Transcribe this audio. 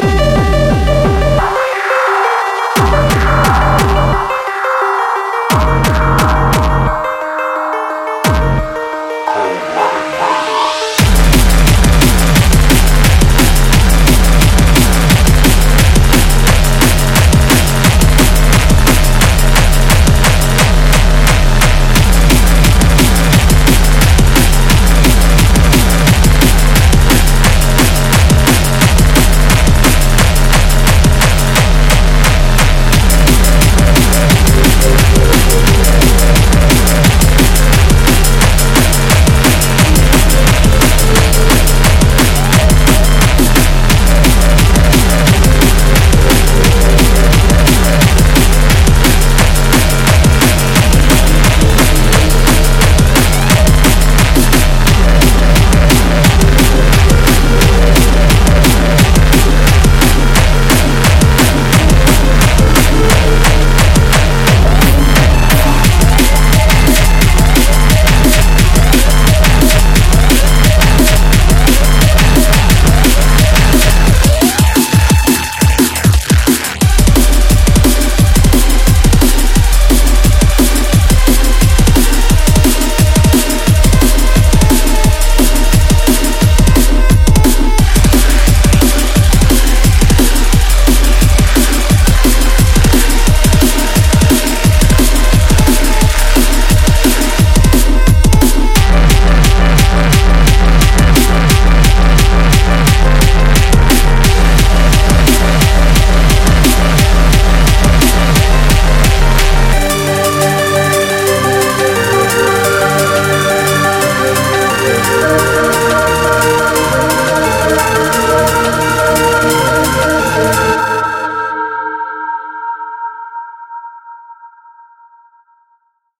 Bye.